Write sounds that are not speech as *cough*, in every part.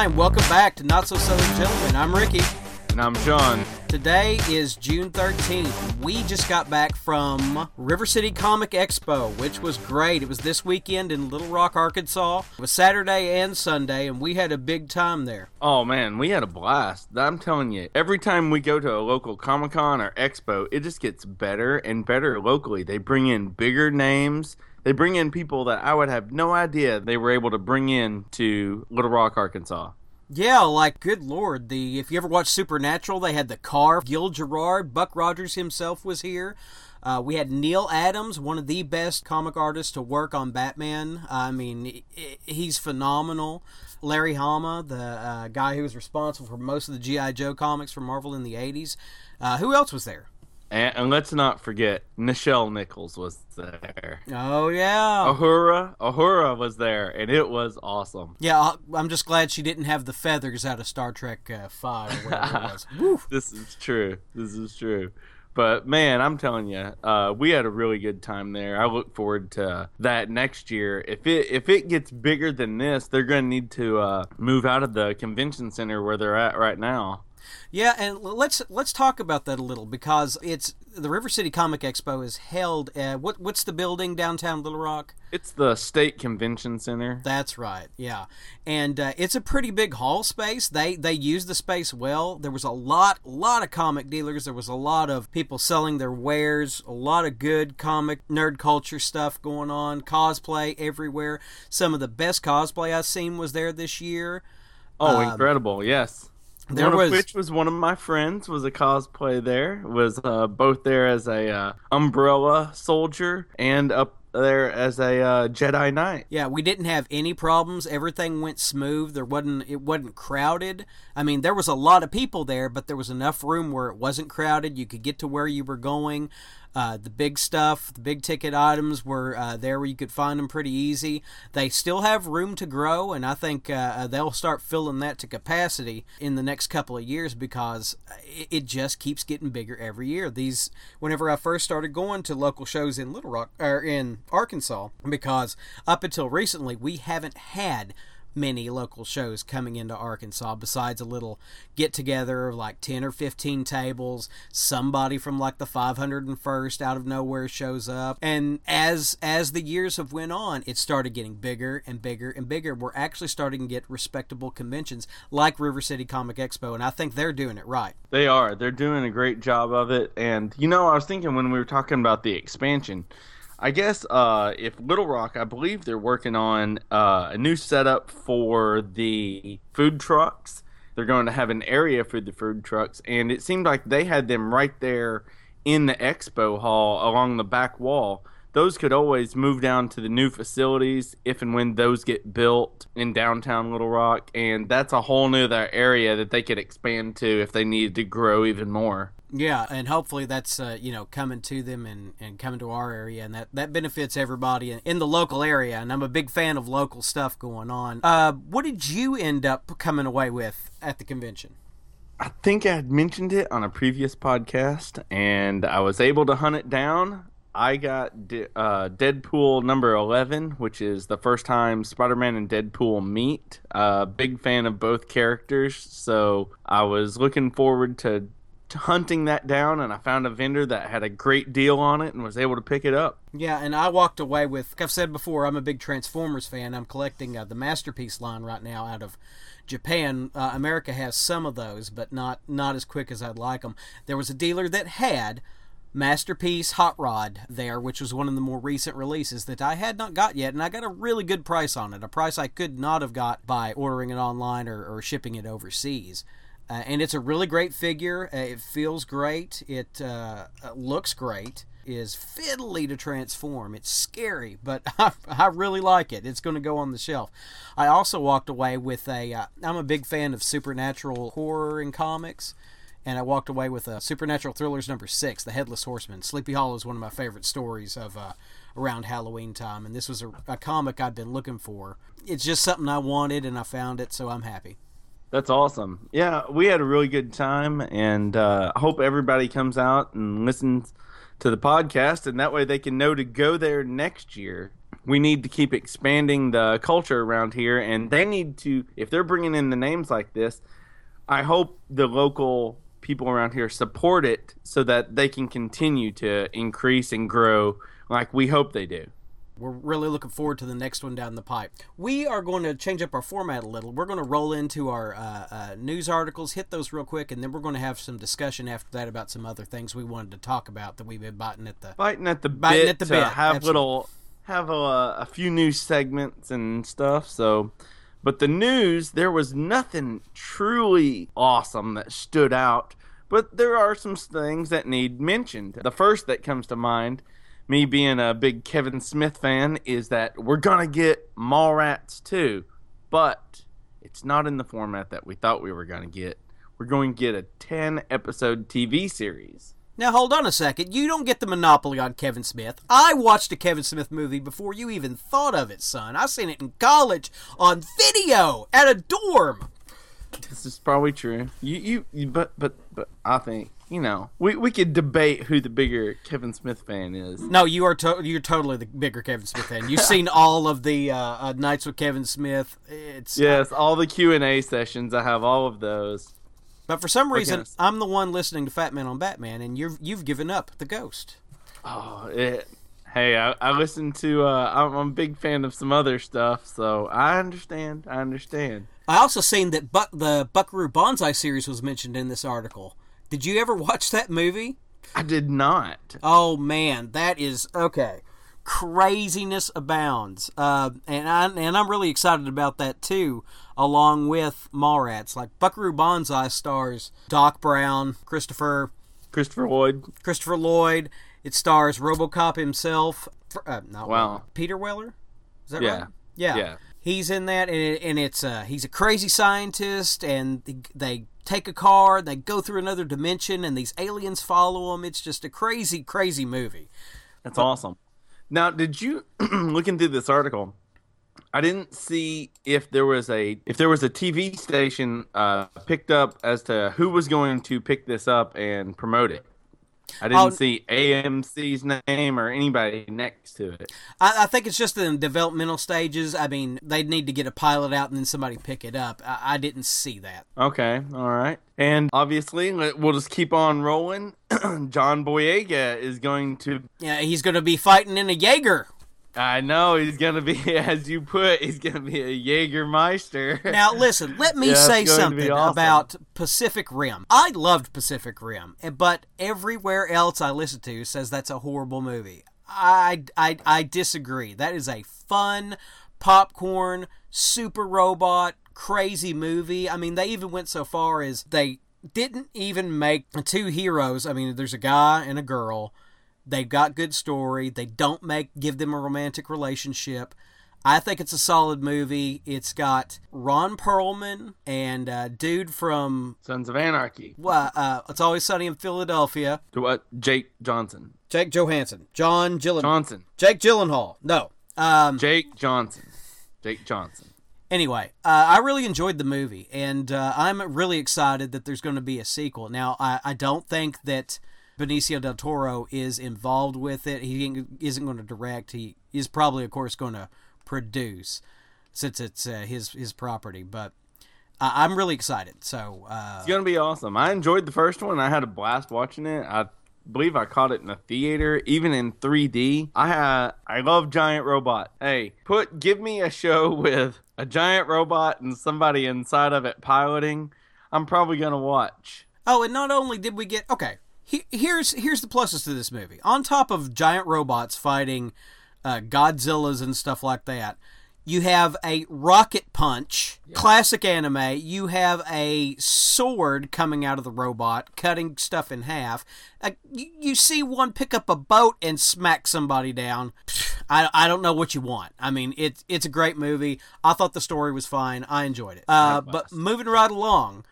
Hi, and welcome back to Not So Southern Gentlemen. I'm Ricky. And I'm John. Today is June 13th. We just got back from River City Comic Expo, which was great. It was this weekend in Little Rock, Arkansas. It was Saturday and Sunday, and we had a big time there. Oh man, we had a blast. I'm telling you, every time we go to a local Comic Con or Expo, it just gets better and better locally. They bring in bigger names. They bring in people that I would have no idea they were able to bring in to Little Rock, Arkansas. Yeah, like good lord, the if you ever watched Supernatural, they had the car. Gil Gerard, Buck Rogers himself was here. Uh, we had Neal Adams, one of the best comic artists to work on Batman. I mean, he's phenomenal. Larry Hama, the uh, guy who was responsible for most of the GI Joe comics from Marvel in the '80s. Uh, who else was there? And, and, let's not forget, Nichelle Nichols was there. Oh yeah, Uhura, Uhura was there, and it was awesome. Yeah, I'm just glad she didn't have the feathers out of Star Trek uh, Five. *laughs* this is true. This is true. But man, I'm telling you, uh, we had a really good time there. I look forward to that next year. If it if it gets bigger than this, they're going to need to uh, move out of the convention center where they're at right now. Yeah, and let's let's talk about that a little because it's the River City Comic Expo is held at what what's the building downtown Little Rock? It's the State Convention Center. That's right. Yeah, and uh, it's a pretty big hall space. They they use the space well. There was a lot lot of comic dealers. There was a lot of people selling their wares. A lot of good comic nerd culture stuff going on. Cosplay everywhere. Some of the best cosplay I've seen was there this year. Oh, um, incredible! Yes. There one was, of which was one of my friends was a cosplay there was uh, both there as a uh, umbrella soldier and up there as a uh, Jedi Knight. Yeah, we didn't have any problems. Everything went smooth. There wasn't it wasn't crowded. I mean, there was a lot of people there, but there was enough room where it wasn't crowded. You could get to where you were going. Uh, the big stuff, the big ticket items were uh, there where you could find them pretty easy. They still have room to grow, and I think uh, uh they'll start filling that to capacity in the next couple of years because it, it, just keeps getting bigger every year. These, whenever I first started going to local shows in Little Rock or in Arkansas, because up until recently we haven't had many local shows coming into Arkansas besides a little get together of like 10 or 15 tables. Somebody from like the 501st out of nowhere shows up. And as as the years have went on it started getting bigger and bigger and bigger. We're actually starting to get respectable conventions like River City Comic Expo and I think they're doing it right. They are. They're doing a great job of it. And you know I was thinking when we were talking about the expansion I guess uh, if Little Rock, I believe they're working on uh, a new setup for the food trucks. They're going to have an area for the food trucks, and it seemed like they had them right there in the expo hall along the back wall. Those could always move down to the new facilities if and when those get built in downtown Little Rock, and that's a whole new area that they could expand to if they needed to grow even more. Yeah, and hopefully that's uh, you know coming to them and, and coming to our area, and that, that benefits everybody in, in the local area. And I'm a big fan of local stuff going on. Uh, what did you end up coming away with at the convention? I think I had mentioned it on a previous podcast, and I was able to hunt it down. I got De- uh, Deadpool number 11, which is the first time Spider Man and Deadpool meet. Uh, big fan of both characters, so I was looking forward to hunting that down and I found a vendor that had a great deal on it and was able to pick it up. Yeah, and I walked away with, like I've said before, I'm a big Transformers fan. I'm collecting uh, the Masterpiece line right now out of Japan. Uh, America has some of those, but not not as quick as I'd like them. There was a dealer that had Masterpiece Hot Rod there, which was one of the more recent releases that I had not got yet, and I got a really good price on it, a price I could not have got by ordering it online or, or shipping it overseas. Uh, and it's a really great figure. Uh, it feels great. It uh, uh looks great. Is fiddly to transform. It's scary, but *laughs* I, I really like it. It's going to go on the shelf. I also walked away with a. am uh, a big fan of supernatural horror in comics, and I walked away with a Supernatural Thrillers number six, The Headless Horseman. Sleepy Hollow is one of my favorite stories of uh, around Halloween time, and this was a, a comic I've been looking for. It's just something I wanted, and I found it, so I'm happy. That's awesome. Yeah, we had a really good time, and uh, I hope everybody comes out and listens to the podcast, and that way they can know to go there next year we need to keep expanding the culture around here, and they need to. If they're bringing in the names like this, I hope the local people around here support it so that they can continue to increase and grow like we hope they do. We're really looking forward to the next one down the pipe. We are going to change up our format a little. We're going to roll into our uh, uh, news articles, hit those real quick, and then we're going to have some discussion after that about some other things we wanted to talk about that we've been biting at the Biting at the Biting bit at the to bit, have absolutely. little have a, a few news segments and stuff. So, but the news there was nothing truly awesome that stood out. But there are some things that need mentioned. The first that comes to mind, me being a big Kevin Smith fan, is that we're gonna get Mallrats too, but it's not in the format that we thought we were gonna get. We're going to get a ten episode TV series. Now hold on a second. You don't get the monopoly on Kevin Smith. I watched a Kevin Smith movie before you even thought of it, son. I seen it in college on video at a dorm. This is probably true. You, you, you but, but, but, I think you know we we could debate who the bigger Kevin Smith fan is. No, you are to- you're totally the bigger Kevin Smith fan. You've seen all of the uh, uh, nights with Kevin Smith. It's Yes, all the Q and A sessions. I have all of those. but for some reason I'm the one listening to Fat Man on Batman, and you've you've given up the Ghost. Oh, it. Hey, I, I listen to. Uh, I'm, I'm a big fan of some other stuff, so I understand. I understand. I also seen that Buck the Buckaroo Banzai series was mentioned in this article. Did you ever *laughs* watch that movie? I did not. Oh man, that is okay. Craziness abounds, uh, and I and I'm really excited about that too. Along with Mallrats, like Buckaroo Banzai stars Doc Brown, Christopher Christopher Lloyd. Christopher Lloyd. It stars RoboCop himself. Uh, not Wow. Peter Weller. Is that Yeah. right? Yeah. Yeah. He's in that, and, it, and it's uh, he's a crazy scientist, and they, they take a car, they go through another dimension, and these aliens follow them. It's just a crazy, crazy movie. That's awesome. Now, did you *clears throat* looking through this article? I didn't see if there was a if there was a TV station uh, picked up as to who was going to pick this up and promote it. I didn't Oh. see AMC's name or anybody next to it. I, I think it's just in developmental stages. I mean, they'd need to get a pilot out and then somebody pick it up. I, I didn't see that. Okay, all right. And obviously, we'll just keep on rolling. *clears throat* John Boyega is going to. Yeah, he's going to be fighting in a Jaeger. I know he's going to be, *laughs* as you put, he's going to be a Jägermeister. Now, listen, let me *laughs* Yeah, say going to be something awesome. about Pacific Rim. I loved Pacific Rim, but everywhere else I listen to says that's a horrible movie. I, I, I disagree. That is a fun, popcorn, super robot, crazy movie. I mean, they even went so far as they didn't even make two heroes. I mean, there's a guy and a girl. They've got good story. They don't make give them a romantic relationship. I think it's a solid movie. It's got Ron Perlman and uh, dude from Sons of Anarchy. Well, uh, It's Always Sunny in Philadelphia, To what? Jake Johnson. Jake Johansson, John Gyllen, Johnson. Jake Gyllenhaal. No. Um, Jake Johnson. Jake Johnson. anyway, uh, I really enjoyed the movie, and uh, I'm really excited that there's going to be a sequel. Now, I, I don't think that Benicio del Toro is involved with it. He isn't going to direct. He is probably, of course, going to produce, since it's uh, his his property. But I, I'm really excited. So uh, It's gonna be awesome. I enjoyed the first one. I had a blast watching it. I believe I caught it in a theater, even in 3D. I had I love giant robot. Hey, put give me a show *laughs* with a giant robot and somebody inside of it piloting. I'm probably gonna watch. Oh, and not only did we get okay, he, here's here's the pluses to this movie. On top of giant robots fighting uh, Godzillas and stuff like that, you have a rocket punch, classic anime. You have a sword coming out of the robot, cutting stuff in half. Uh, you, you see one pick up a boat and smack somebody down. I, I don't know what you want. I mean, it's it's a great movie. I thought the story was fine. I enjoyed it. Uh, but moving right along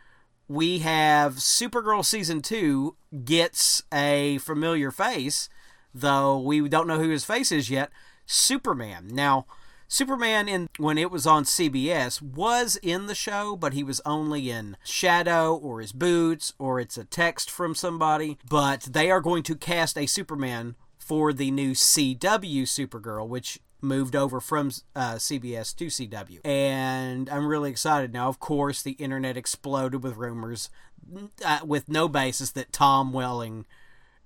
we have Supergirl season two gets a familiar face, though we don't know who his face is yet. Superman. Now, Superman in when it was on CBS was in the show, but he was only in shadow or his boots or it's a text from somebody. But they are going to cast a Superman for the new CW Supergirl, which moved over from uh, CBS to CW. And I'm really excited. Now, of course, the internet exploded with rumors uh, with no basis that Tom Welling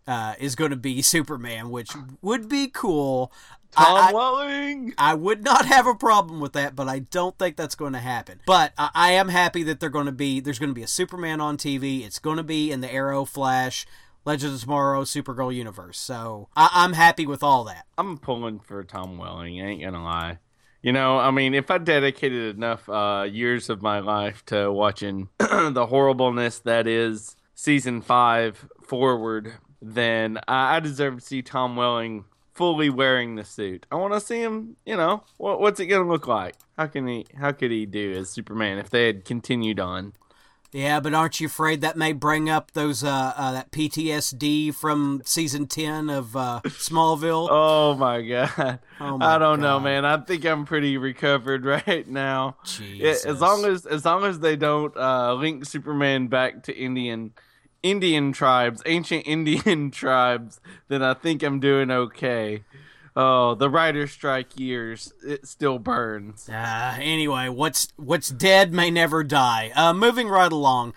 uh, is going to be *laughs* Superman, which would be cool. Tom I, Welling. I would not have a problem with that, but I don't think that's going to happen. But I, I am happy that they're going to be there's going to be a Superman on TV. It's going to be in the Arrow, Flash, Legends of Tomorrow, Supergirl universe. So I, am happy with all that. I'm pulling for Tom Welling. Ain't gonna lie. You know, I mean, if I dedicated enough uh, years of my life to watching *clears throat* the horribleness that is season five forward, then I, I deserve to see Tom Welling fully wearing the suit. I want to see him. You know, what, what's it gonna look like? How can he? How could he do as Superman if they had continued on? Yeah, but aren't you afraid that may bring up those uh, uh that PTSD from season ten of uh, Smallville? oh my god! Oh my I don't god. know, man. I think I'm pretty recovered *laughs* right now. As long as as long as they don't uh, link Superman back to Indian Indian tribes, ancient *laughs* Indian tribes, then I think I'm doing okay. Oh, the writer strike years, it still burns. Uh, anyway, what's what's dead may never die. Uh, moving right along.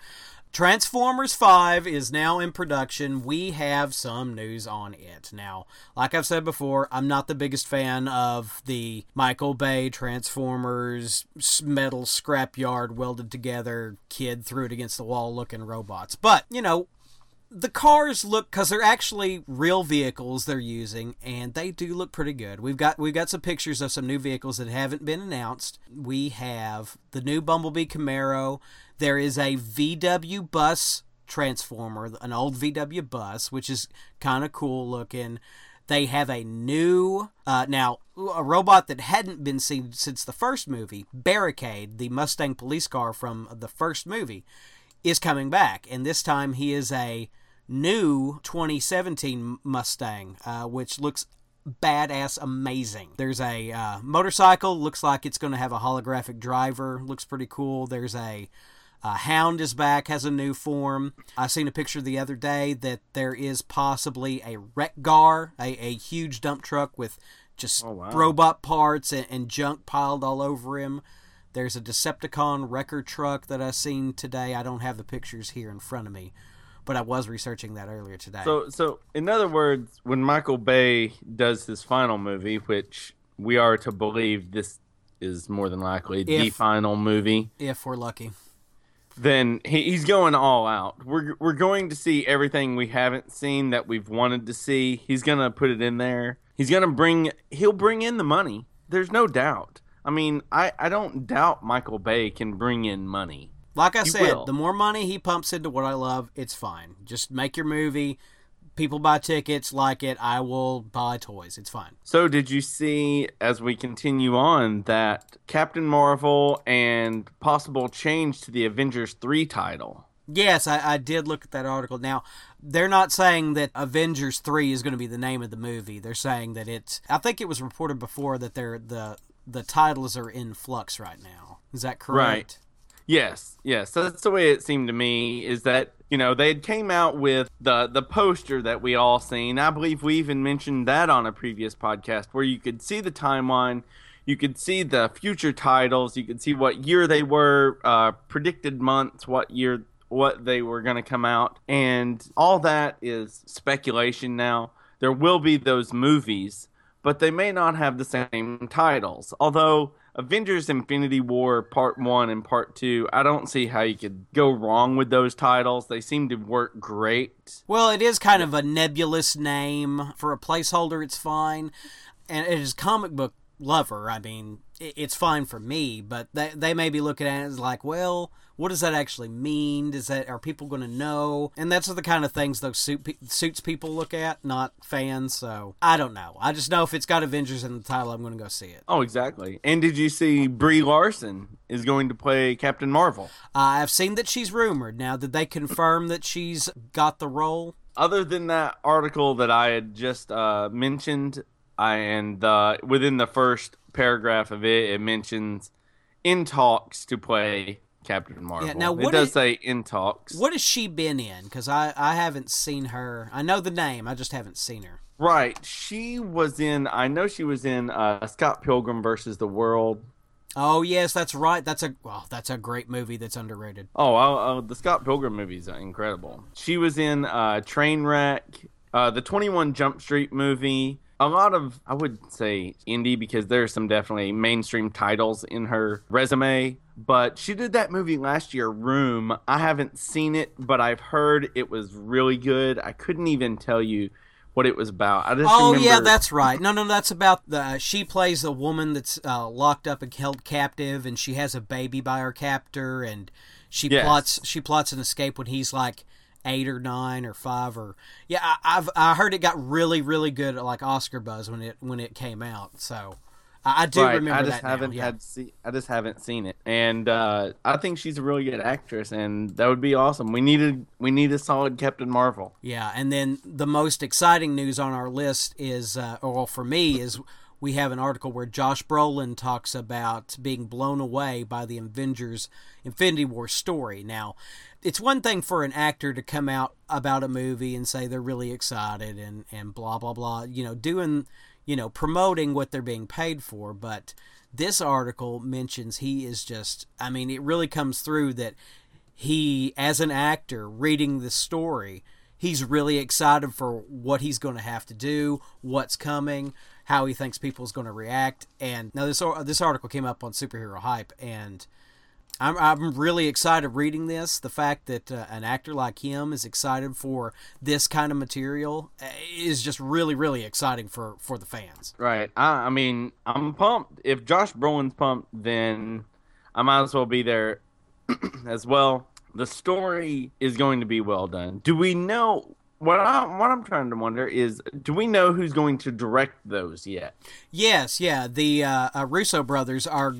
Transformers 5 is now in production. We have some news on it. Now, like I've said before, I'm not the biggest fan of the Michael Bay Transformers metal scrapyard welded together kid threw it against the wall looking robots. But, you know, the cars look because they're actually real vehicles they're using and they do look pretty good. We've got we've got some pictures of some new vehicles that haven't been announced. We have the new bumblebee camaro. There is a vw bus transformer an old vw bus which is kind of cool looking. They have a new uh, now a robot that hadn't been seen since the first movie barricade the mustang police car from the first movie is coming back, and this time he is a new 2017 Mustang, uh, which looks badass amazing. There's a uh, motorcycle, looks like it's going to have a holographic driver, looks pretty cool. There's a uh, Hound is back, has a new form. I seen a picture the other day that there is possibly a Wreck-Gar, a, a huge dump truck with just Oh, wow. robot parts and, and junk piled all over him. There's a Decepticon wrecker truck that I seen today. I don't have the pictures here in front of me, but I was researching that earlier today. So, so in other words, when Michael Bay does his final movie, which we are to believe this is more than likely the final movie, if we're lucky. then he, he's going all out. We're we're going to see everything we haven't seen that we've wanted to see. He's gonna put it in there. He's gonna bring. He'll bring in the money. There's no doubt. I mean, I I don't doubt Michael Bay can bring in money. Like I He said, will. the more money he pumps into what I love, it's fine. Just make your movie. People buy tickets, like it. I will buy toys. It's fine. So, did you see as we continue on that Captain Marvel and possible change to the Avengers 3 title? Yes, I, I did look at that article. Now, they're not saying that Avengers 3 is going to be the name of the movie. They're saying that it's. I think it was reported before that they're, the, the titles are in flux right now. Is that correct? Yes, yes. That's the way it seemed to me is that, you know, they came out with the the poster that we all seen. I believe we even mentioned that on a previous podcast where you could see the timeline, you could see the future titles, you could see what year they were, uh, predicted months, what year what they were going to come out, and all that is speculation now. There will be those movies, but they may not have the same titles. Although Avengers Infinity War Part 1 and Part 2, I don't see how you could go wrong with those titles. They seem to work great. Well, it is kind of a nebulous name. For a placeholder, it's fine. And it is comic book lover. I mean, it's fine for me, but they, they may be looking at it as like, well, what does that actually mean? Does that are people going to know? And that's the kind of things those suit suits people look at, not fans. So I don't know. I just know if it's got Avengers in the title, I'm going to go see it. Oh, exactly. And did you see Brie Larson is going to play Captain Marvel? Uh, I've seen that she's rumored. Now, did they confirm that she's got the role? Other than that article that I had just uh, mentioned, I, and uh, within the first paragraph of it, it mentions in talks to play Captain Marvel. Yeah, now it what does is- say in talks. What has she been in? Because I, I haven't seen her. I know the name, I just haven't seen her. Right. She was in. I know she was in uh, Scott Pilgrim versus the World. Oh yes, that's right. That's a well, that's a great movie that's underrated. Oh, uh, uh, the Scott Pilgrim movies are incredible. She was in uh, Trainwreck, uh, the Twenty One Jump Street movie. A lot of I would say indie because there are some definitely mainstream titles in her resume. But she did that movie last year, Room. I haven't seen it, but I've heard it was really good. I couldn't even tell you what it was about. I just oh remember... yeah, that's right. No, no, that's about the. She plays a woman that's uh, locked up and held captive, and she has a baby by her captor, and she Yes. plots she plots an escape when he's like eight or nine or five or yeah. I, I've I heard it got really really good like Oscar buzz when it when it came out. So I, I do right. remember I just that haven't now. Yeah. had see. I just haven't seen it, and uh, I think she's a really good actress, and that would be awesome. We needed we need a solid Captain Marvel. Yeah, and then the most exciting news on our list is, uh, or well, for me, is we have an article where Josh Brolin talks about being blown away by the Avengers Infinity War story. Now, it's one thing for an actor to come out about a movie and say they're really excited and, and blah, blah, blah, you know, doing, you know, promoting what they're being paid for, but this article mentions he is just, I mean, it really comes through that he, as an actor, reading the story, he's really excited for what he's going to have to do, what's coming, how he thinks people's going to react. And now this this article came up on Superhero Hype, and I'm I'm really excited reading this. The fact that uh, an actor like him is excited for this kind of material uh, is just really really exciting for for the fans. Right. I, I mean, I'm pumped. If Josh Brolin's pumped, then I might as well be there *clears throat* as well. The story is going to be well done. Do we know what I what I'm trying to wonder is do we know who's going to direct those yet? Yes, yeah, the uh, uh, Russo brothers are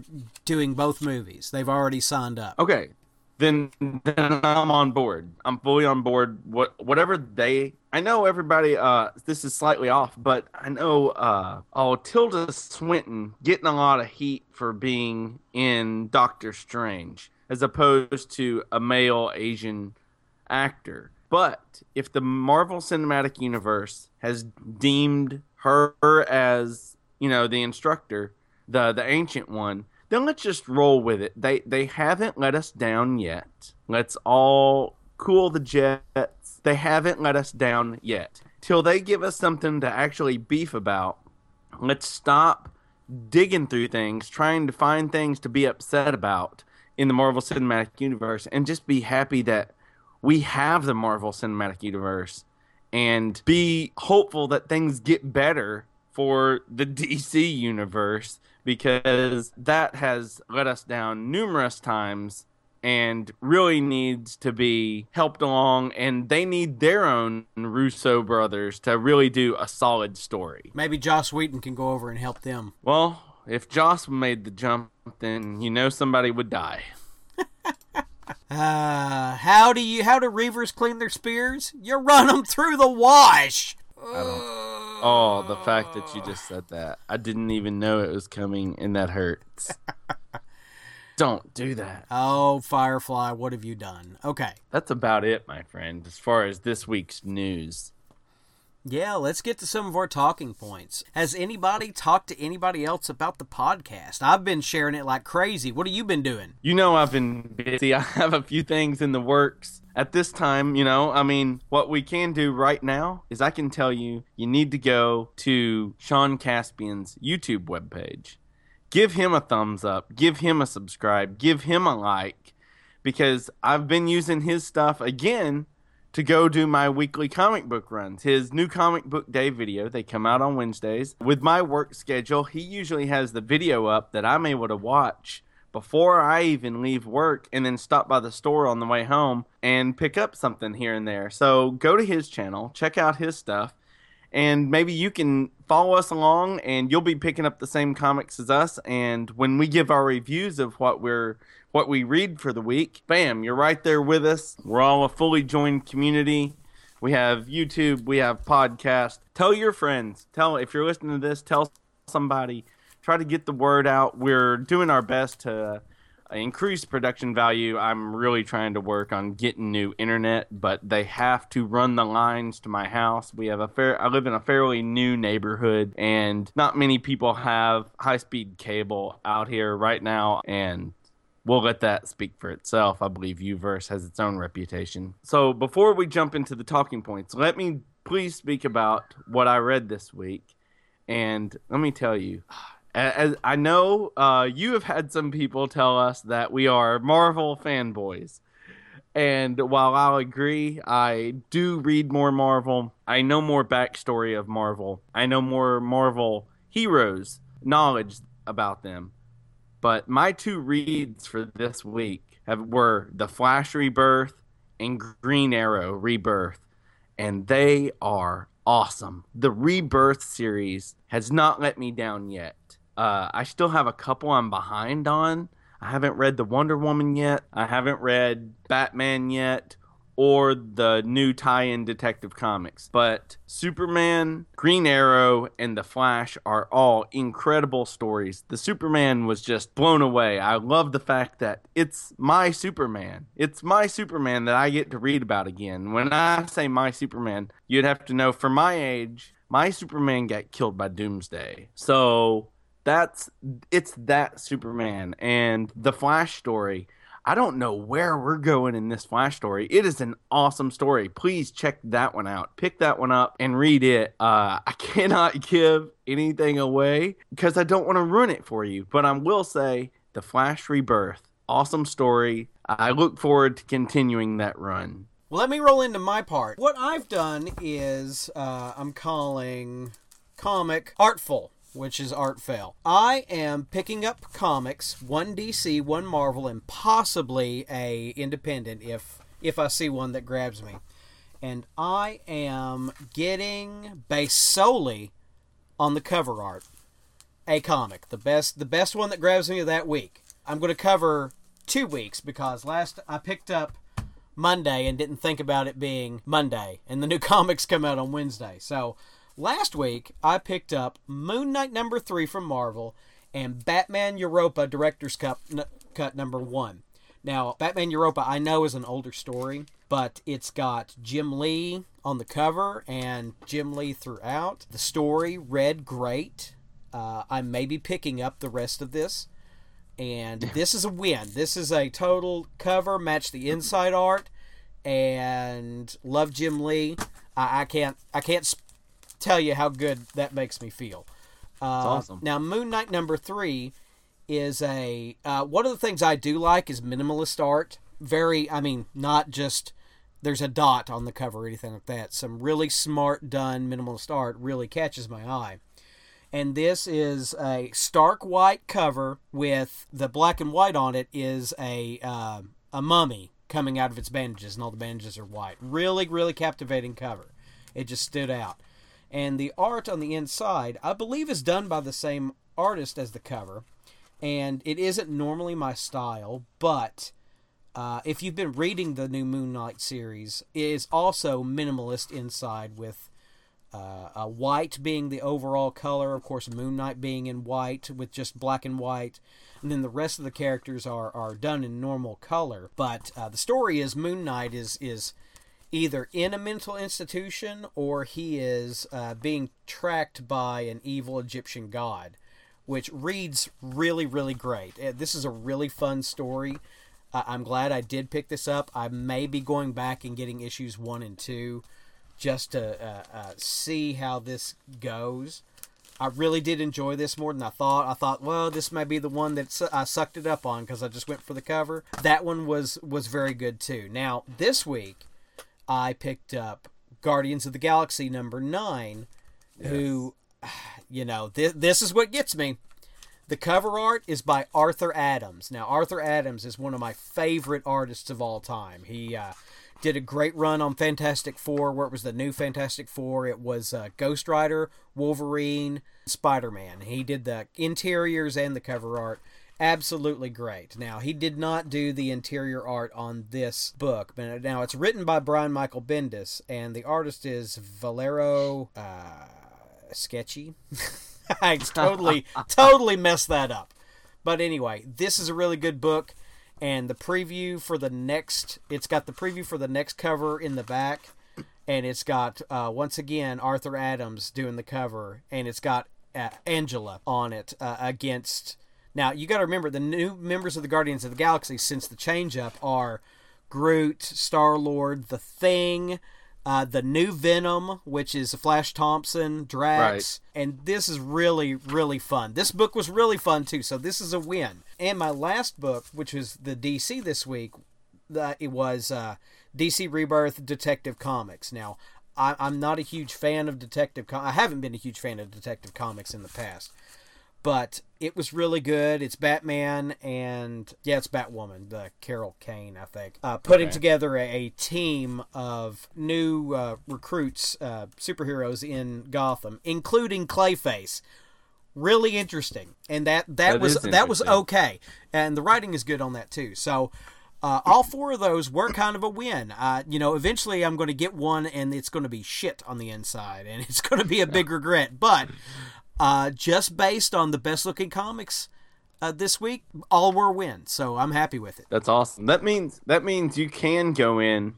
doing both movies. They've already signed up. Okay. Then then I'm on board. I'm fully on board. What whatever they I know everybody uh this is slightly off, but I know uh oh Tilda Swinton getting a lot of heat for being in Doctor Strange as opposed to a male Asian actor. But if the Marvel Cinematic Universe has deemed her as, you know, the instructor, the the ancient one, then let's just roll with it. They they haven't let us down yet. Let's all cool the jets. They haven't let us down yet. Till they give us something to actually beef about. Let's stop digging through things, trying to find things to be upset about in the Marvel Cinematic Universe and just be happy that we have the Marvel Cinematic Universe and be hopeful that things get better for the *laughs* DC universe because that has let us down numerous times and really needs to be helped along and they need their own Russo brothers to really do a solid story. Maybe Joss Whedon can go over and help them. Well, if Joss made the jump then you know somebody would die. *laughs* Uh, how do you how do reavers clean their spears? You run them through the wash. Oh, the fact that you just said that. I didn't even know it was coming and that hurts. *laughs* Don't do that. Oh, Firefly, what have you done? Okay. That's about it, my friend, as far as this week's news. Yeah, let's get to some of our talking points. Has anybody talked to anybody else about the podcast? I've been sharing it like crazy. What have you been doing? You know, I've been busy. *laughs* I have a few things in the works. At this time, you know, I mean, what we can do right now is I can tell you, you need to go to Sean Caspian's YouTube webpage. Give him a thumbs up, give him a subscribe, give him a like, because I've been using his stuff again to go do my weekly comic book runs. His new comic book day video, they come out on Wednesdays. With my work schedule, he usually has the video up that I'm able to watch before I even leave work and then stop by the store on the way home and pick up something here and there. So go to his channel, check out his stuff, and maybe you can follow us along and you'll be picking up the same comics as us and when we give our reviews of what we're what we read for the week. Bam you're right there with us. We're all a fully joined community. We have youtube we have podcast. Tell your friends. Tell if you're listening to this tell somebody. Try to get the word out. We're doing our best to increase production value, I'm really trying to work on getting new internet, but they have to run the lines to my house. We have a fair I live in a fairly new neighborhood and not many people have high-speed cable out here right now and we'll let that speak for itself. I believe U-verse has its own reputation. So before we jump into the talking points, let me please speak about what I read this week. And let me tell you, as I know uh, you have had some people tell us that we are Marvel fanboys. And while I'll agree, I do read more Marvel. I know more backstory of Marvel. I know more Marvel heroes, knowledge about them. But my two reads for this week have, were The Flash Rebirth and Green Arrow Rebirth. And they are awesome. The Rebirth series has not let me down yet. Uh, I still have a couple I'm behind on. I haven't read the Wonder Woman yet. I haven't read Batman yet or the new tie-in Detective Comics. But Superman, Green Arrow, and The Flash are all incredible stories. The Superman was just blown away. I love the fact that it's my Superman. It's my Superman that I get to read about again. When I say my Superman, you'd have to know for my age, my Superman got killed by Doomsday. So that's it's that Superman and the Flash story. I don't know where we're going in this Flash story. It is an awesome story. Please check that one out. Pick that one up and read it. Uh, I *laughs* cannot give anything away because I don't want to ruin it for you. But I will say the Flash Rebirth, awesome story. I look forward to continuing that run. Well, let me roll into my part. What I've done is uh, I'm calling comic artful which is Art Fail. I am picking up comics, one DC, one Marvel, and possibly a independent if if I see one that grabs me. And I am getting based solely on the cover art a comic, the best the best one that grabs me of that week. I'm going to cover two weeks because last I picked up Monday and didn't think about it being Monday, and the new *laughs* comics come out on Wednesday. So Last week, I picked up Moon Knight number three from Marvel and Batman Europa Director's Cut, n- cut number one. Now, Batman Europa, I know is an older story, but it's got Jim Lee on the cover and Jim Lee throughout. The story read great. Uh, I may be picking up the rest of this, and *laughs* this is a win. This is a total cover, match the inside art, and love Jim Lee. I, I can't I can't tell you how good that makes me feel. Uh, awesome. Now, Moon Knight number three is a uh, one of the things I do like is minimalist art. Very, I mean, not just there's a dot on the cover or anything like that. Some really smart done minimalist art really catches my eye. And this is a stark white cover with the black and white on it is a uh, a mummy coming out of its bandages, and all the bandages are white. Really, really captivating cover. It just stood out. And the art on the inside, I believe, is done by the same artist as the cover. And it isn't normally my style, but uh, if you've been reading the new Moon Knight series, it is also minimalist inside with uh, white being the overall color. Of course, Moon Knight being in white with just black and white. And then the rest of the characters are, are done in normal color. But uh, the story is Moon Knight is is either in a mental institution or he is uh, being tracked by an evil Egyptian god, which reads really, really great. Uh, this is a really fun story. Uh, I'm glad I did pick this up. I may be going back and getting issues one and two just to uh, uh, see how this goes. I really did enjoy this more than I thought. I thought, well, this might be the one that I sucked it up on because I just went for the cover. That one was was very good too. Now this week, I picked up Guardians of the Galaxy number nine, yes. who, you know, th- this is what gets me. The cover art is by Arthur Adams. Now, Arthur Adams is one of my favorite artists of all time. He uh, did a great run on Fantastic Four, where it was the new Fantastic Four. It was uh, Ghost Rider, Wolverine, Spider Man. He did the interiors and the cover art absolutely great. Now, he did not do the interior art on this book, but now it's written by Brian Michael Bendis, and the artist is Valero uh, Sketchy. *laughs* I totally, *laughs* totally messed that up. But anyway, this is a really good book, and the preview for the next. It's got the preview for the next cover in the back, and it's got uh, once again Arthur Adams doing the cover, and it's got uh, Angela on it uh, against. Now you got to remember the new members of the Guardians of the Galaxy since the change up are Groot, Star Lord, the Thing, uh, the new Venom, which is Flash Thompson, Drax, right. and this is really really fun. This book was really fun too, so this is a win. And my last book, which was the DC this week, uh, it was uh, DC Rebirth Detective Comics. Now I, am not a huge fan of Detective. Com- I haven't been a huge fan of Detective Comics in the past, but it was really good. It's Batman and yeah, it's Batwoman, the Carol Kane, I think, uh, putting okay. together a, a, team of new uh, recruits, uh, superheroes in Gotham, including Clayface. Really interesting, and that that, that was that was okay, and the writing is good on that too. So uh, all four of those were kind of a win. Uh, you know, eventually I'm going to get one and it's going to be shit on the inside and *laughs* it's going to be a big regret. But uh, just based on the best looking comics uh, this week, all were wins. So I'm happy with it. That's awesome. That means that means you can go in,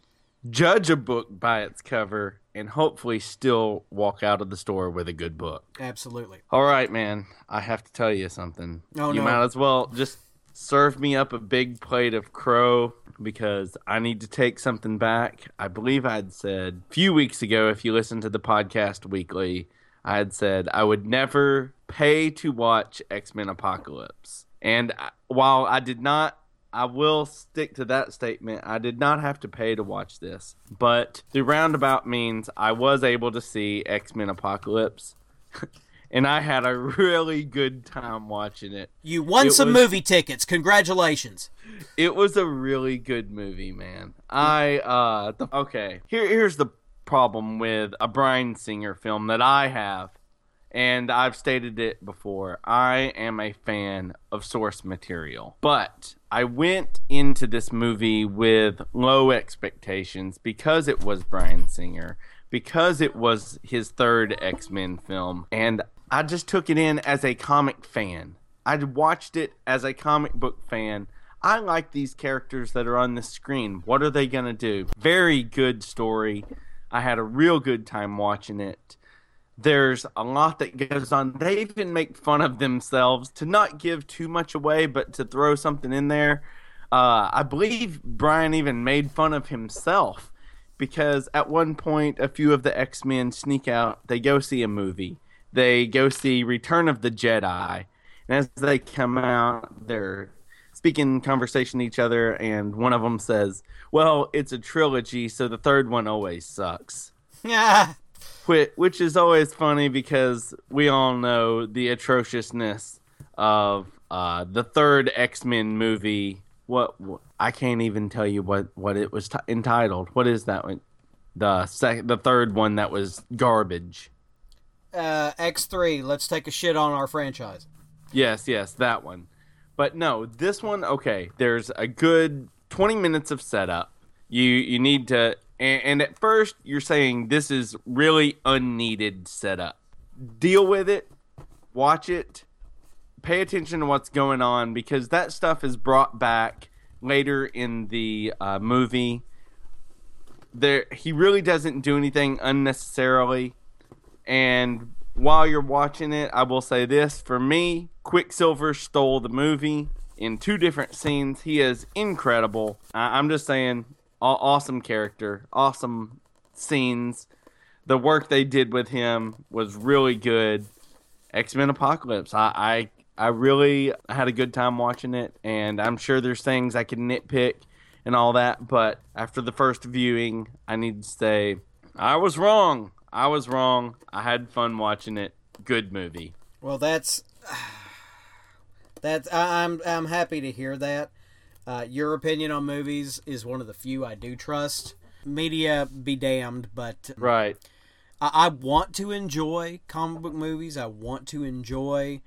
judge a book by its cover, and hopefully still walk out of the store with a good book. Absolutely. All right, man. I have to tell you something. Oh, you no. might as well just serve me up a big plate of crow because I need to take something back. I believe I'd said a few weeks ago, if you listen to the podcast weekly, I had said I would never pay to watch X Men Apocalypse. And while I did not, I will stick to that statement. I did not have to pay to watch this, but the roundabout means I was able to see X Men Apocalypse. *laughs* and I had a really good time watching it. You won it some was, movie tickets. Congratulations. It was a really good movie, man. I uh the, okay. Here here's the problem with a Bryan Singer film that I have and I've stated it before. I am a fan of source material. But I went into this movie with low expectations because it was Bryan Singer because it was his third X Men film, and I just took it in as a comic fan. I watched it as a comic book fan. I like these characters that are on the screen. What are they going to do? Very good story. I had a real good time watching it. There's a lot that goes on. They even make fun of themselves to not give too much away, but to throw something in there. Uh, I believe Bryan even made fun of himself because at one point, a few of the X Men sneak out. They go see a movie they go see Return of the Jedi. And as they come out, they're speaking conversation to each other, and one of them says, Well, it's a trilogy, so the third one always sucks. *laughs* Yeah. which, which is always funny because we all know the atrociousness of uh, the third X Men movie. What, what, I can't even tell you what, what it was t- entitled. What is that one? The sec- the third one that was garbage uh, X3, let's take a shit on our franchise. Yes, yes, that one. But no, this one, okay, there's a good 20 minutes of setup. You you need to and, and at first you're saying this is really unneeded setup. Deal with it, watch it, pay attention to what's going on because that stuff is brought back later in the uh, movie. There, he really doesn't do anything unnecessarily. And while you're watching it, I will say this for me, Quicksilver stole the movie in two different scenes. He is incredible. I- am just saying, awesome character, awesome scenes. The work they did with him was really good. X Men Apocalypse. I, I I really had a good time watching it, and I'm sure there's things I could nitpick and all that, but after the first viewing, I need to say I was wrong. I was wrong. I had fun watching it. Good movie. Well, that's that's I'm I'm happy to hear that. Uh, your opinion on movies is one of the few I do trust. Media be damned, but right. I, I want to enjoy comic book movies. I want to enjoy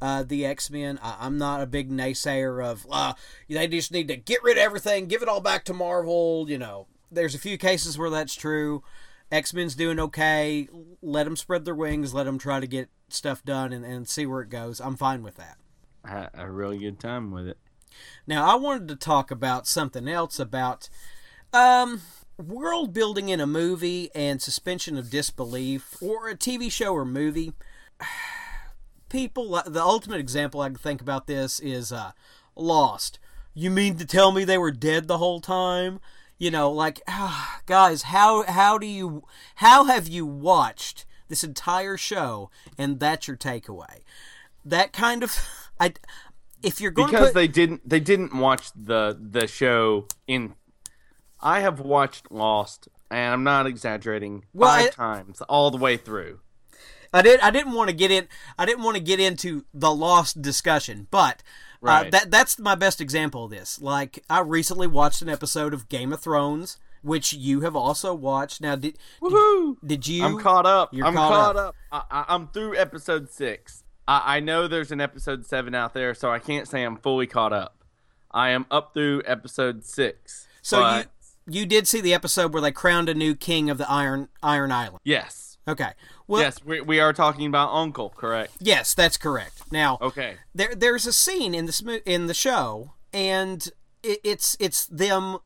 uh, the X Men. I'm not a big naysayer of uh, they just need to get rid of everything, give it all back to Marvel. You know, there's a few cases where that's true. X Men's doing okay. Let them spread their wings. Let them try to get stuff done and, and see where it goes. I'm fine with that. Had a really good time with it. Now, I wanted to talk about something else about um, world building in a movie and suspension of disbelief, or a TV show or movie. *sighs* People, the ultimate example I can think about this is uh, Lost. You mean to tell me they were dead the whole time? You know, like, ah, *sighs* guys, how how do you how have you watched this entire show and that's your takeaway? That kind of *laughs* I if you're going because put, they didn't they didn't watch the the show in I have watched Lost and I'm not exaggerating Well, five I- times all the way through. I did. I didn't want to get in. I didn't want to get into the lost discussion, but uh, that that's my best example of this. Like I recently watched an episode of Game of Thrones, which you have also watched. Now, did Woohoo! did you? I'm caught up. You're I'm caught caught, up. up. I, I, I'm through episode six. I, I know there's an episode seven out there, so I can't say I'm fully caught up. I am up through episode six. So but you you did see the episode where they crowned a new king of the Iron Iron Island. yes, Okay. Well, yes, we, we are talking about Uncle, correct? yes, that's correct. Now, Okay. there there's a scene in mo- in the show and it, it's it's them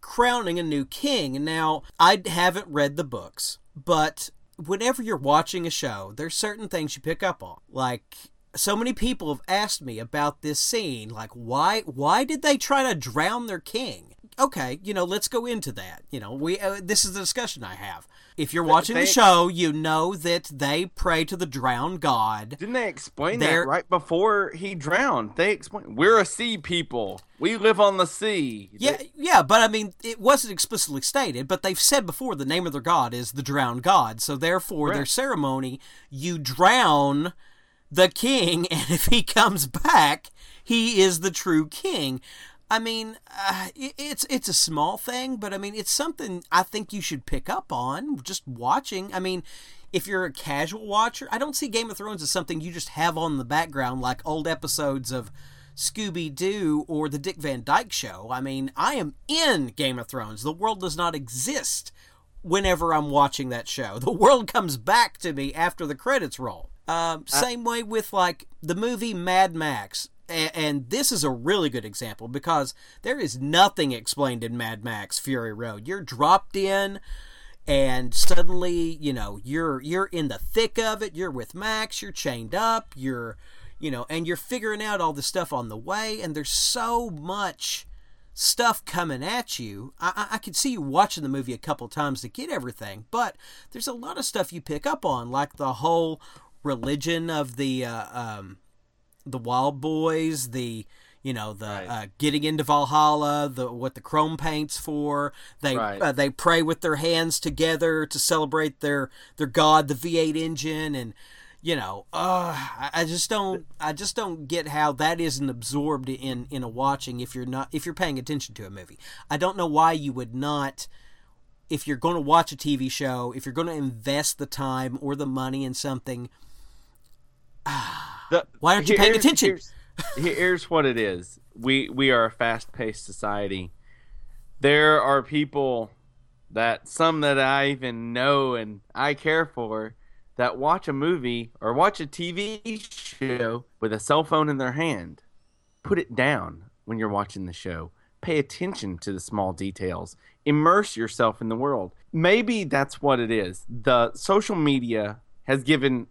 crowning a new king now i haven't read the books but whenever you're watching a show there's certain things you pick up on. Like so many people have asked me about this scene like why why did they try to drown their king okay you know let's go into that you know we uh, this is the discussion i have if you're watching the show you know that they pray to the drowned god Didn't they explain There- that right before he drowned? They explain we're a sea people. We live on the sea. Yeah, yeah, but I mean, it wasn't explicitly stated, but they've said before the name of their god is the drowned god. So therefore, their ceremony, you drown the king, *laughs* and if he comes back, he is the true king. I mean, uh, it's it's a small thing, but I mean, it's something I think you should pick up on just watching. I mean, if you're a casual watcher, I don't see Game of Thrones as something you just have on the background like old episodes of Scooby Doo or the Dick Van Dyke Show. I mean, I am in Game of Thrones. The world does not exist whenever I'm watching that show. The *laughs* world comes back to me after the credits roll. Um, same way with like the movie Mad Max. And this is a really good example because there is nothing explained in Mad Max Fury Road. You're dropped in and suddenly, you know, you're you're in the thick of it. You're with Max, you're chained up, you're you know, and you're figuring out all the stuff on the way and there's so much stuff coming at you. I, I I could see you watching the movie a couple times to get everything, but there's a lot of stuff you pick up on, like the whole religion of the uh, um, the Wild Boys, the you know the Right. uh, getting into Valhalla, the what the chrome paints for. They Right. uh, they pray with their hands together to celebrate their their god, the V8 engine, and you know, uh, I, I just don't I just don't get how that isn't absorbed in in a watching if you're not if you're paying attention to a movie. I don't know why you would not if you're going to watch a TV show, if you're going to invest the time or the money in something, The- Why aren't you paying attention? Here's, here's what it is. We we are a fast paced society. There are people that some that I even know and I care for that watch a movie or watch a TV show with a cell phone in their hand. Put it down when you're watching the show. Pay attention to the small details. Immerse yourself in the world. Maybe that's what it is. The social media has given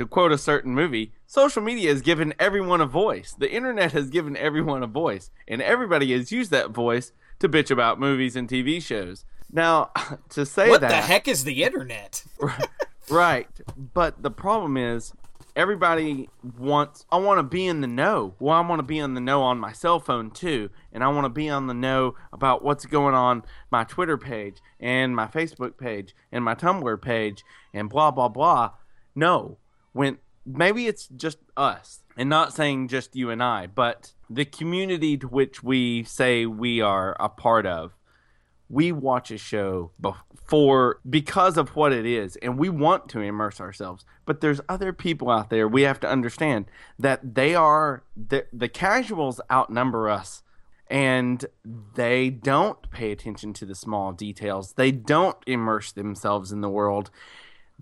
to quote a certain movie, social media has given everyone a voice. The internet has given everyone a voice, and everybody has used that voice to bitch about movies and TV shows. Now, *laughs* to say what that, the heck is the internet? *laughs* right? But the problem is, everybody wants. I want to be in the know. Well, I want to be in the know on my cell phone too, and I want to be on the know about what's going on my Twitter page and my Facebook page and my Tumblr page and blah blah blah. No, when maybe it's just us, and not saying just you and I, but the community to which we say we are a part of we watch a show before because of what it is and we want to immerse ourselves. But there's other people out there we have to understand that they are the, the casuals outnumber us and they don't pay attention to the small details. They don't immerse themselves in the world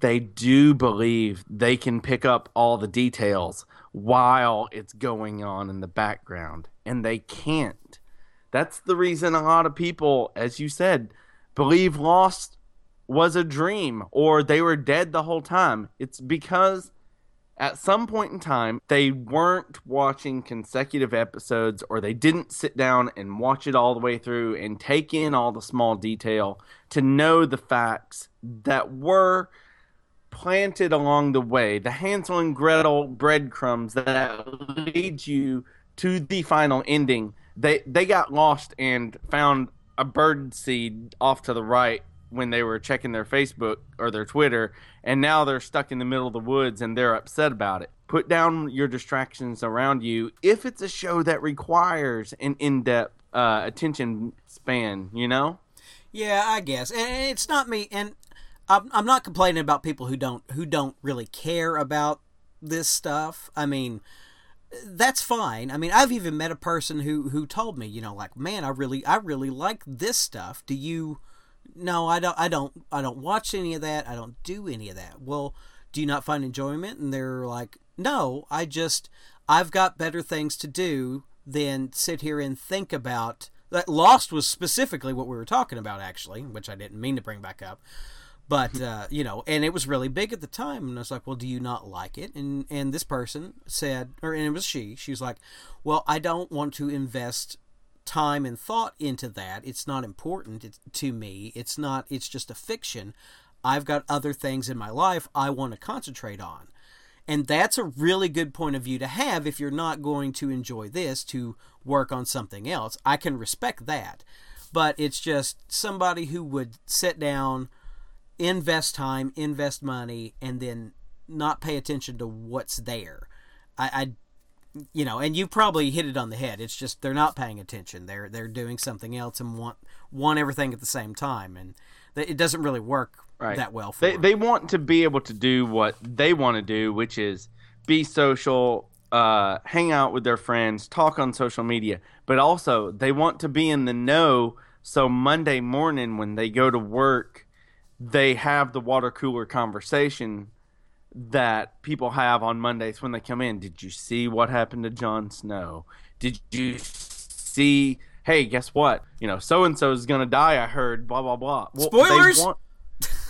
they do believe they can pick up all the details while it's going on in the background, and they can't. That's the reason a lot of people, as you said, believe Lost was a dream or they were dead the whole time. It's because at some point in time, they weren't watching consecutive episodes or they didn't sit down and watch it all the way through and take in all the small detail to know the facts that were planted along the way. The Hansel and Gretel breadcrumbs that lead you to the final ending. They they got lost and found a bird seed off to the right when they were checking their Facebook or their Twitter, and now they're stuck in the middle of the woods and they're upset about it. Put down your distractions around you if it's a show that requires an in depth uh, attention span, you know? Yeah, I guess. And it's not me, and I'm, I'm not complaining about people who don't who don't really care about this stuff. I mean, that's fine. I mean, I've even met a person who who told me, you know, like, man, I really I really like this stuff. Do you? No, I don't. I don't. I don't watch any of that. I don't do any of that. Well, do you not find enjoyment? And they're like, no, I just I've got better things to do than sit here and think about. That Lost was specifically what we were talking about, actually, which I didn't mean to bring back up but uh, you know, and it was really big at the time. And I was like, "Well, do you not like it?" And and this person said, or and it was she. She was like, "Well, I don't want to invest time and thought into that. It's not important to me. It's not. It's just a fiction. I've got other things in my life I want to concentrate on." And that's a really good point of view to have if you're not going to enjoy this to work on something else. I can respect that. But it's just somebody who would sit down invest time, invest money, and then not pay attention to what's there. I, I you know, and you probably hit it on the head. It's just they're not paying attention. They're they're doing something else and want want everything at the same time, and it doesn't really work right. that well. they them. they want to be able to do what they want to do, which is be social, uh, hang out with their friends, talk on social media, but also they want to be in the know. So Monday morning when they go to work they have the water cooler conversation that people have on Mondays when they come in. Did you see what happened to Jon Snow? Did you see? Hey, guess what? You know, so and so is going to die. I heard. Blah blah blah. Well, Spoilers. Want,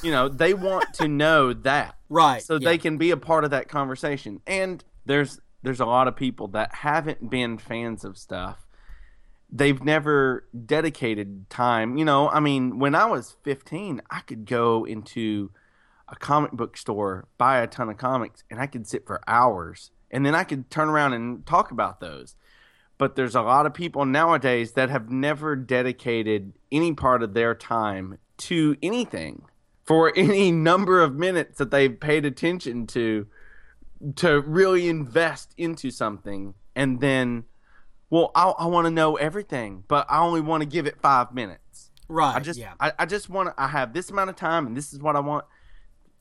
you know, they want to know that, *laughs* right? So yeah. they can be a part of that conversation. And there's there's a lot of people that haven't been fans of stuff they've never dedicated time. You know, I mean, when I was 15, I could go into a comic book store, buy a ton of comics, and I could sit for hours. And then I could turn around and talk about those. But there's a lot of people nowadays that have never dedicated any part of their time to anything for *laughs* any number of minutes that they've paid attention to to really invest into something and then well, I, I want to know everything, but I only want to give it five minutes. Right. I just, yeah. I, I just want to. I have this amount of time, and this is what I want.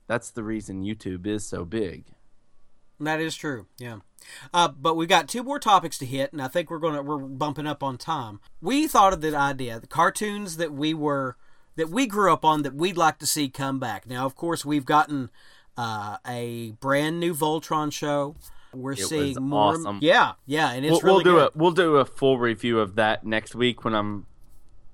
That's the reason YouTube is so big. That is true. Yeah. Uh, but we've got two more topics to hit, and I think we're gonna we're bumping up on time. We thought of the idea, the cartoons that we were that we grew up on that we'd like to see come back. Now, of course, we've gotten uh, a brand new Voltron show we're it seeing more. Awesome. Yeah, yeah, and it's we'll, really we'll do good. a we'll do a full review of that next week when I'm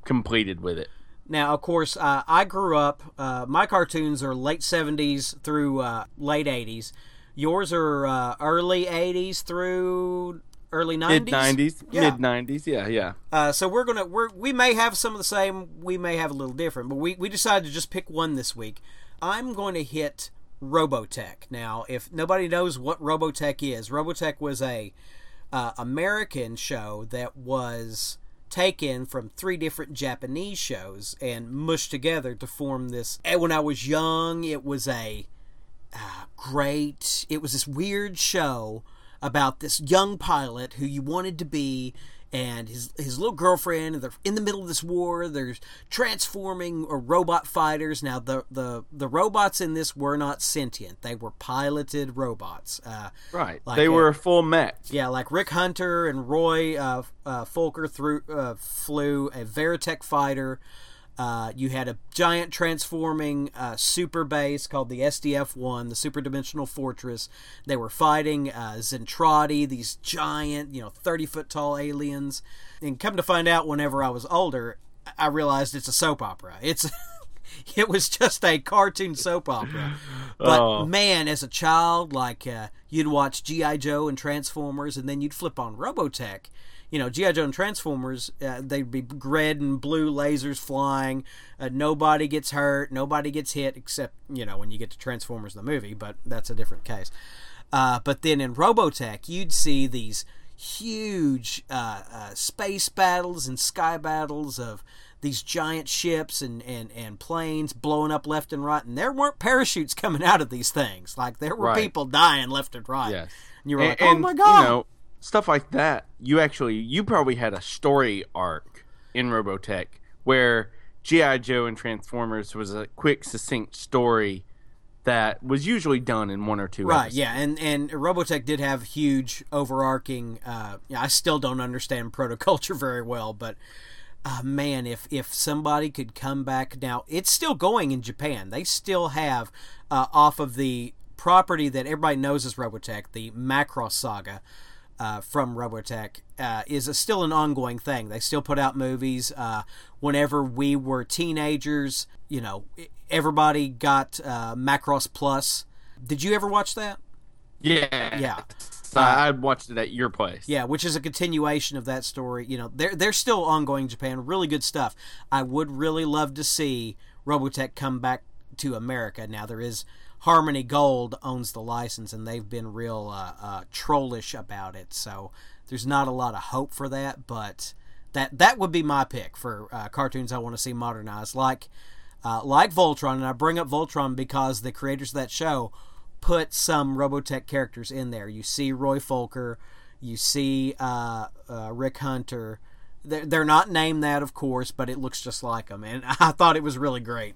completed with it. Now, of course, uh, I grew up. Uh, my cartoons are late '70s through uh, late '80s. Yours are uh, early '80s through early '90s. Mid '90s, yeah. mid '90s. Yeah, yeah. Uh, so we're gonna we're we may have some of the same. We may have a little different, but we we decided to just pick one this week. I'm going to hit Robotech. Now, if nobody knows what Robotech is, Robotech was a uh, American show that was taken from three different Japanese shows and mushed together to form this. And when I was young, it was a uh, great. It was this weird show about this young pilot who you wanted to be and his his little girlfriend. They're in the middle of this war. They're transforming or robot fighters. Now the the the robots in this were not sentient. They were piloted robots. Uh, right. Like they were a, full mech. Yeah, like Rick Hunter and Roy uh, uh, Fokker threw, uh, flew a Veritech fighter. Uh, you had a giant transforming uh, super base called the SDF 1, the Super Dimensional Fortress. They were fighting uh, Zentraedi, these giant, you know, 30 foot tall aliens. And come to find out, whenever I was older, I realized it's a soap opera. It's. *laughs* it was just a cartoon soap opera. But Oh. man, as a child, like uh, you'd watch GI Joe and Transformers, and then you'd flip on Robotech. You know, GI Joe and Transformers, uh, they'd be red and blue lasers flying. Uh, nobody gets hurt. Nobody gets hit, except you know when you get to Transformers the movie. But that's a different case. Uh, but then in Robotech, you'd see these huge uh, uh, space battles and sky battles of these giant ships and, and, and planes blowing up left and right. And there weren't parachutes coming out of these things. Like, there were Right. people dying left and right. Yes. And you were And, like, oh and, my God. You know, stuff like that. You actually, you probably had a story arc in Robotech where GI Joe and Transformers was a quick, succinct story that was usually done in one or two. Right, episodes. yeah, and and Robotech did have huge overarching. Uh, yeah, I still don't understand protoculture *laughs* very well, but uh, man, if if somebody could come back now, it's still going in Japan. They still have uh, off of the property that everybody knows as Robotech, the Macross saga. Uh, from Robotech uh, is a, still an ongoing thing. They still put out movies. Uh, whenever we were teenagers, you know, everybody got uh, Macross Plus. Did you ever watch that? yeah, Yeah. I, I watched it at your place. Yeah, which is a continuation of that story. You know, they're they're still ongoing in Japan. Really good stuff. I would really love to see Robotech come back to America. Now there is Harmony Gold owns the license, and they've been real uh, uh, trollish about it. So there's not a lot of hope for that. But that that would be my pick for uh, cartoons I want to see modernized, like uh, like Voltron. And I bring up Voltron because the creators of that show put some Robotech characters in there. You see Roy Fokker, you see uh, uh, Rick Hunter. They're, they're not named that, of course, but it looks just like them, and *laughs* I thought it was really great.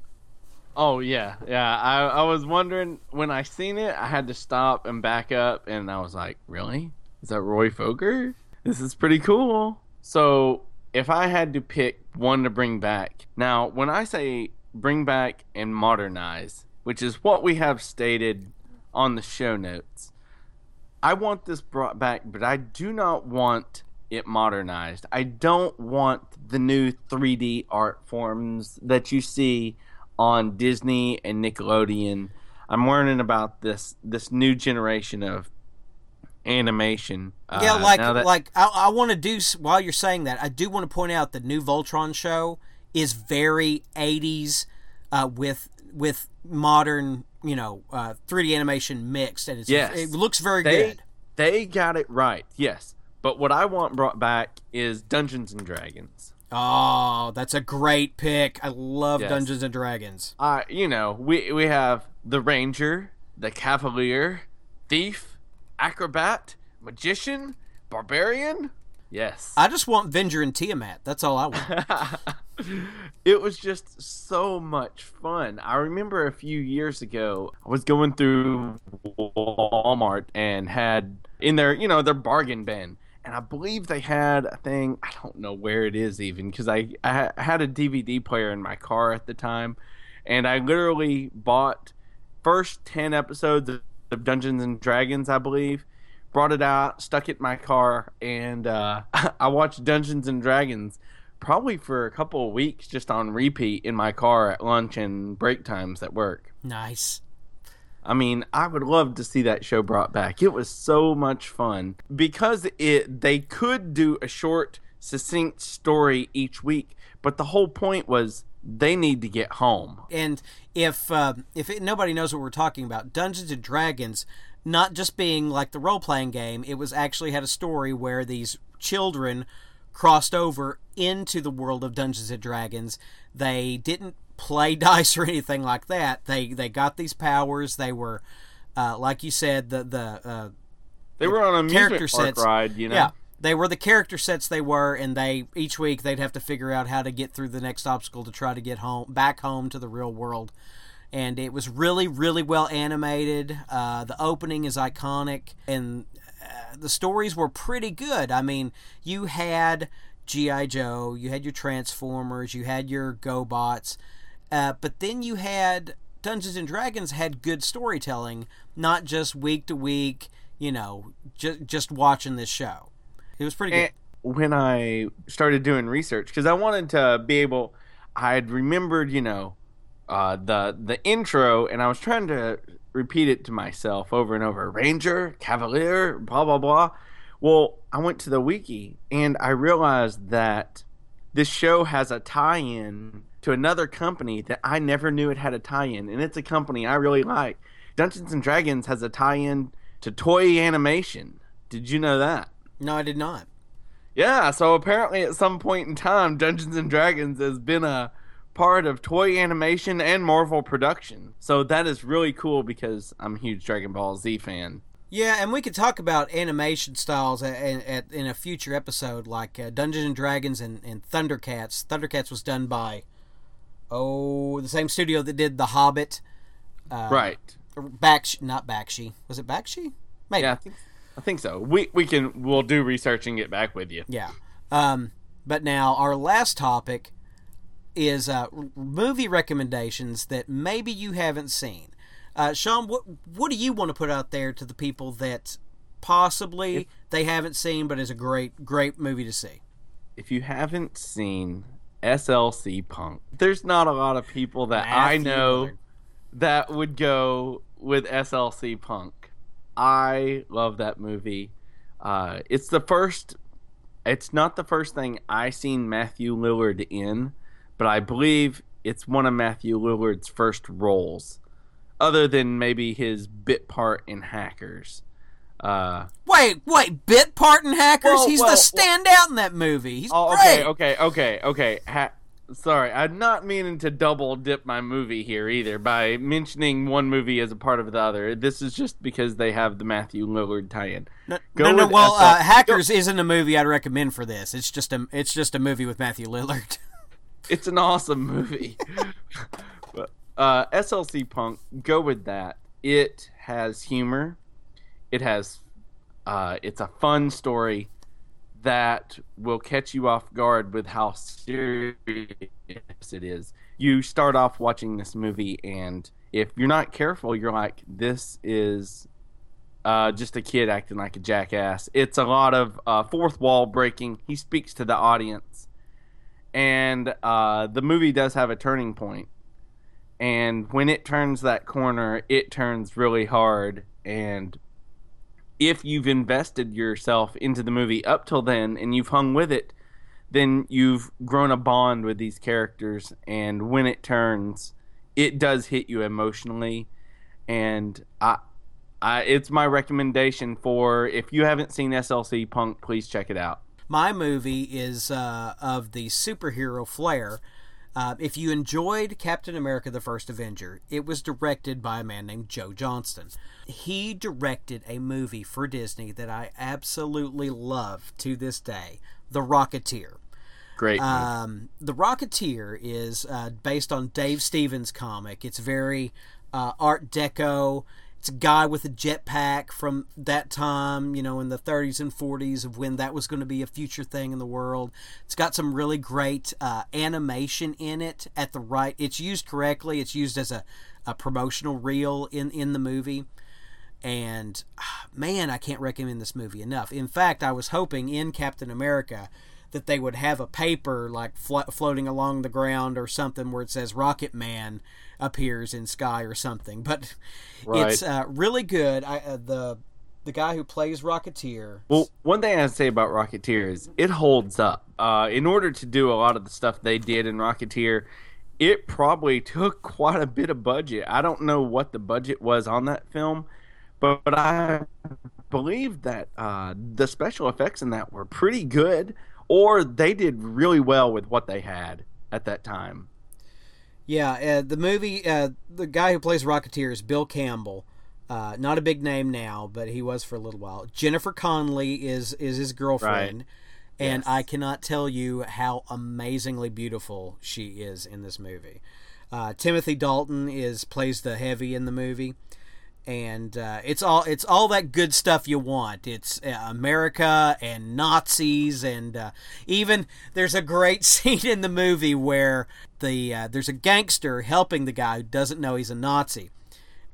Oh yeah, yeah. I I was wondering when I seen it, I had to stop and back up, and I was like, really? Is that Roy Fokker? This is pretty cool. So if I had to pick one to bring back, now when I say bring back and modernize, which is what we have stated on the show notes, I want this brought back, but I do not want it modernized. I don't want the new 3D art forms that you see on Disney and Nickelodeon. I'm learning about this this new generation of animation. yeah, uh, like that- like I, I want to do while you're saying that, I do want to point out the new Voltron show is very 80s uh, with with modern, you know, uh, 3D animation mixed, and it's, Yes. it looks very they good. they got it right. Yes, but what I want brought back is Dungeons and Dragons. Oh, that's a great pick. I love Yes. Dungeons and Dragons. Uh, you know, we we have the ranger, the cavalier, thief, acrobat, magician, barbarian. Yes. I just want Venger and Tiamat. That's all I want. *laughs* it was just so much fun. I remember a few years ago, I was going through Walmart and had in their, you know, their bargain bin. And I believe they had a thing, I don't know where it is even, because I, I had a DVD player in my car at the time. And I literally bought first 10 episodes of- of Dungeons and Dragons, I believe. Brought it out, stuck it in my car, and uh, *laughs* I watched Dungeons and Dragons probably for a couple of weeks just on repeat in my car at lunch and break times at work. nice. I mean, I would love to see that show brought back. It was so much fun because it they could do a short, succinct story each week, but the whole point was they need to get home. And if uh, if it, nobody knows what we're talking about, Dungeons and Dragons, not just being like the role playing game, it was actually had a story where these children crossed over into the world of Dungeons and Dragons. They didn't play *laughs* dice or anything like that. They they got these powers. They were, uh, like you said, the the uh, They were on an character sets. ride, you know. Yeah, they were the character sets they were, and they each week they'd have to figure out how to get through the next obstacle to try to get home back home to the real world. And it was really, really well animated. Uh, the opening is iconic, and uh, the stories were pretty good. I mean, you had GI Joe, you had your Transformers, you had your GoBots, uh, but then you had Dungeons and Dragons had good storytelling, not just week to week. You know, just just watching this show. It was pretty good. When I started doing research, because I wanted to be able, I had remembered, you know, uh, the the intro, and I was trying to repeat it to myself over and over. Ranger, Cavalier, blah blah blah. Well, I went to the wiki and I realized that this show has a tie-in to another company that I never knew it had a tie-in, and it's a company I really like. Dungeons and Dragons has a tie-in to Toei Animation. Did you know that? no, I did not. Yeah, so apparently at some point in time, Dungeons and Dragons has been a part of Toei Animation and Marvel production. So that is really cool because I'm a huge Dragon Ball Z fan. Yeah, and we could talk about animation styles at, at, in a future episode, like uh, Dungeons and Dragons and, and Thundercats. Thundercats was done by, oh, the same studio that did The Hobbit. Uh, right. Bakshi, not Bakshi. Was it Bakshi? Maybe. Yeah, I think, I think so. We we can we'll do research and get back with you. Yeah. Um, but now our last topic is uh, movie recommendations that maybe you haven't seen. Uh, Sean, what what do you want to put out there to the people that possibly they haven't seen, but is a great great movie to see? If you haven't seen SLC Punk, there's not a lot of people that I know Lillard. that would go with SLC Punk. I love that movie. Uh, it's the first. It's not the first thing I seen Matthew Lillard in, but I believe it's one of Matthew Lillard's first roles, other than maybe his bit part in Hackers. Uh, Wait, wait, bit part in Hackers? Well, He's well, the standout in that movie. He's oh, great. okay, okay, okay, okay. Ha- sorry, I'm not meaning to double dip my movie here either by mentioning one movie as a part of the other. This is just because they have the Matthew Lillard tie-in. No, Go no, no, well, uh, Hackers isn't a movie I'd recommend for this. It's just a it's just a movie with Matthew Lillard. *laughs* It's an awesome movie. *laughs* uh, SLC Punk, go with that. It has humor. It has. Uh, it's a fun story that will catch you off guard with how serious it is. You start off watching this movie, and if you're not careful, you're like, "This is uh, just a kid acting like a jackass." It's a lot of uh, fourth wall breaking. He speaks to the audience and uh, the movie does have a turning point and when it turns that corner it turns really hard and if you've invested yourself into the movie up till then and you've hung with it then you've grown a bond with these characters and when it turns it does hit you emotionally and i I, it's my recommendation for if you haven't seen SLC Punk, please check it out. My movie is uh, of the superhero flair. Uh, if you enjoyed Captain America: The First Avenger, it was directed by a man named Joe Johnston. He directed a movie for Disney that I absolutely love to this day, The Rocketeer. Great. Um, the Rocketeer is uh, based on Dave Stevens' comic. It's very uh, Art Deco. It's a guy with a jetpack from that time, you know, in the 30s and 40s of when that was going to be a future thing in the world. It's got some really great uh, animation in it at the right. It's used correctly. It's used as a, a promotional reel in in the movie. And ah, man, I can't recommend this movie enough. In fact, I was hoping in Captain America that they would have a paper like flo- floating along the ground or something where it says Rocket Man appears in sky or something. But Right. it's uh, really good. I, uh, the the guy who plays Rocketeer. Well, one thing I have to say about Rocketeer is it holds up. Uh, in order to do a lot of the stuff they did in Rocketeer, it probably took *laughs* quite a bit of budget. I don't know what the budget was on that film, but, but I believe that uh, the special effects in that were pretty good, or they did really well with what they had at that time. Yeah, uh, the movie. Uh, the guy who plays Rocketeer is Bill Campbell. Uh, not a big name now, but he was for a little while. Jennifer Connelly is is his girlfriend, and Yes. I cannot tell you how amazingly beautiful she is in this movie. Uh, Timothy Dalton is plays the heavy in the movie, and uh, it's all it's all that good stuff you want. It's uh, America and Nazis, and uh, even there's a great *laughs* scene in the movie where the uh, there's a gangster helping the guy who doesn't know he's a Nazi,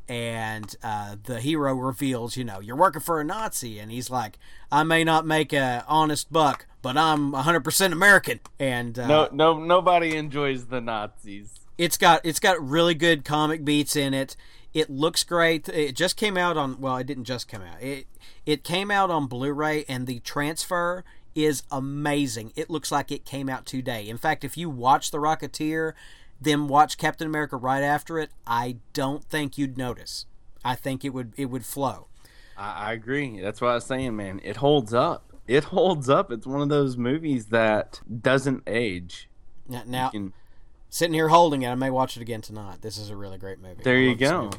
and uh, the hero reveals, you know, you're working for a Nazi, and he's like, I may not make a honest buck, but I'm 100% American, and uh, no, no, nobody enjoys the Nazis. It's got it's got really good comic beats in it. It looks great. It just came out on well, it didn't just come out. It it came out on Blu-ray and the transfer is amazing. It looks like it came out today. In fact, if you watch The Rocketeer, then watch Captain America right after it, I don't think you'd notice. I think it would it would flow. I, I agree. That's what I was saying, man. It holds up. It holds up. It's one of those movies that doesn't age. Now, now can, sitting here holding it. I may watch it again tonight. This is a really great movie. There you go.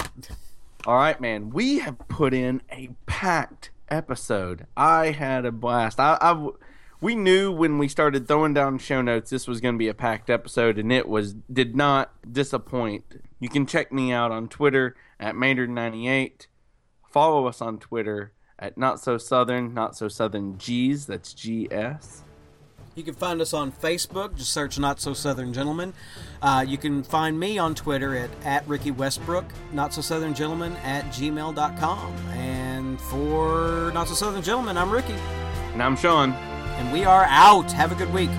All right, man. We have put in a packed episode. I had a blast. I, I we knew when we started throwing down show notes this was going to be a packed episode, and it was did not disappoint. You can check me out on Twitter at Maynard98. Follow us on Twitter at Not So Southern, Not So Southern G's. That's G S. You can find us on Facebook. Just search Not So Southern Gentleman. Uh, you can find me on Twitter at, at Ricky Westbrook, Not So Southern Gentleman at gmail.com. And for Not So Southern Gentleman, I'm Ricky. And I'm Sean. And we are out. Have a good week.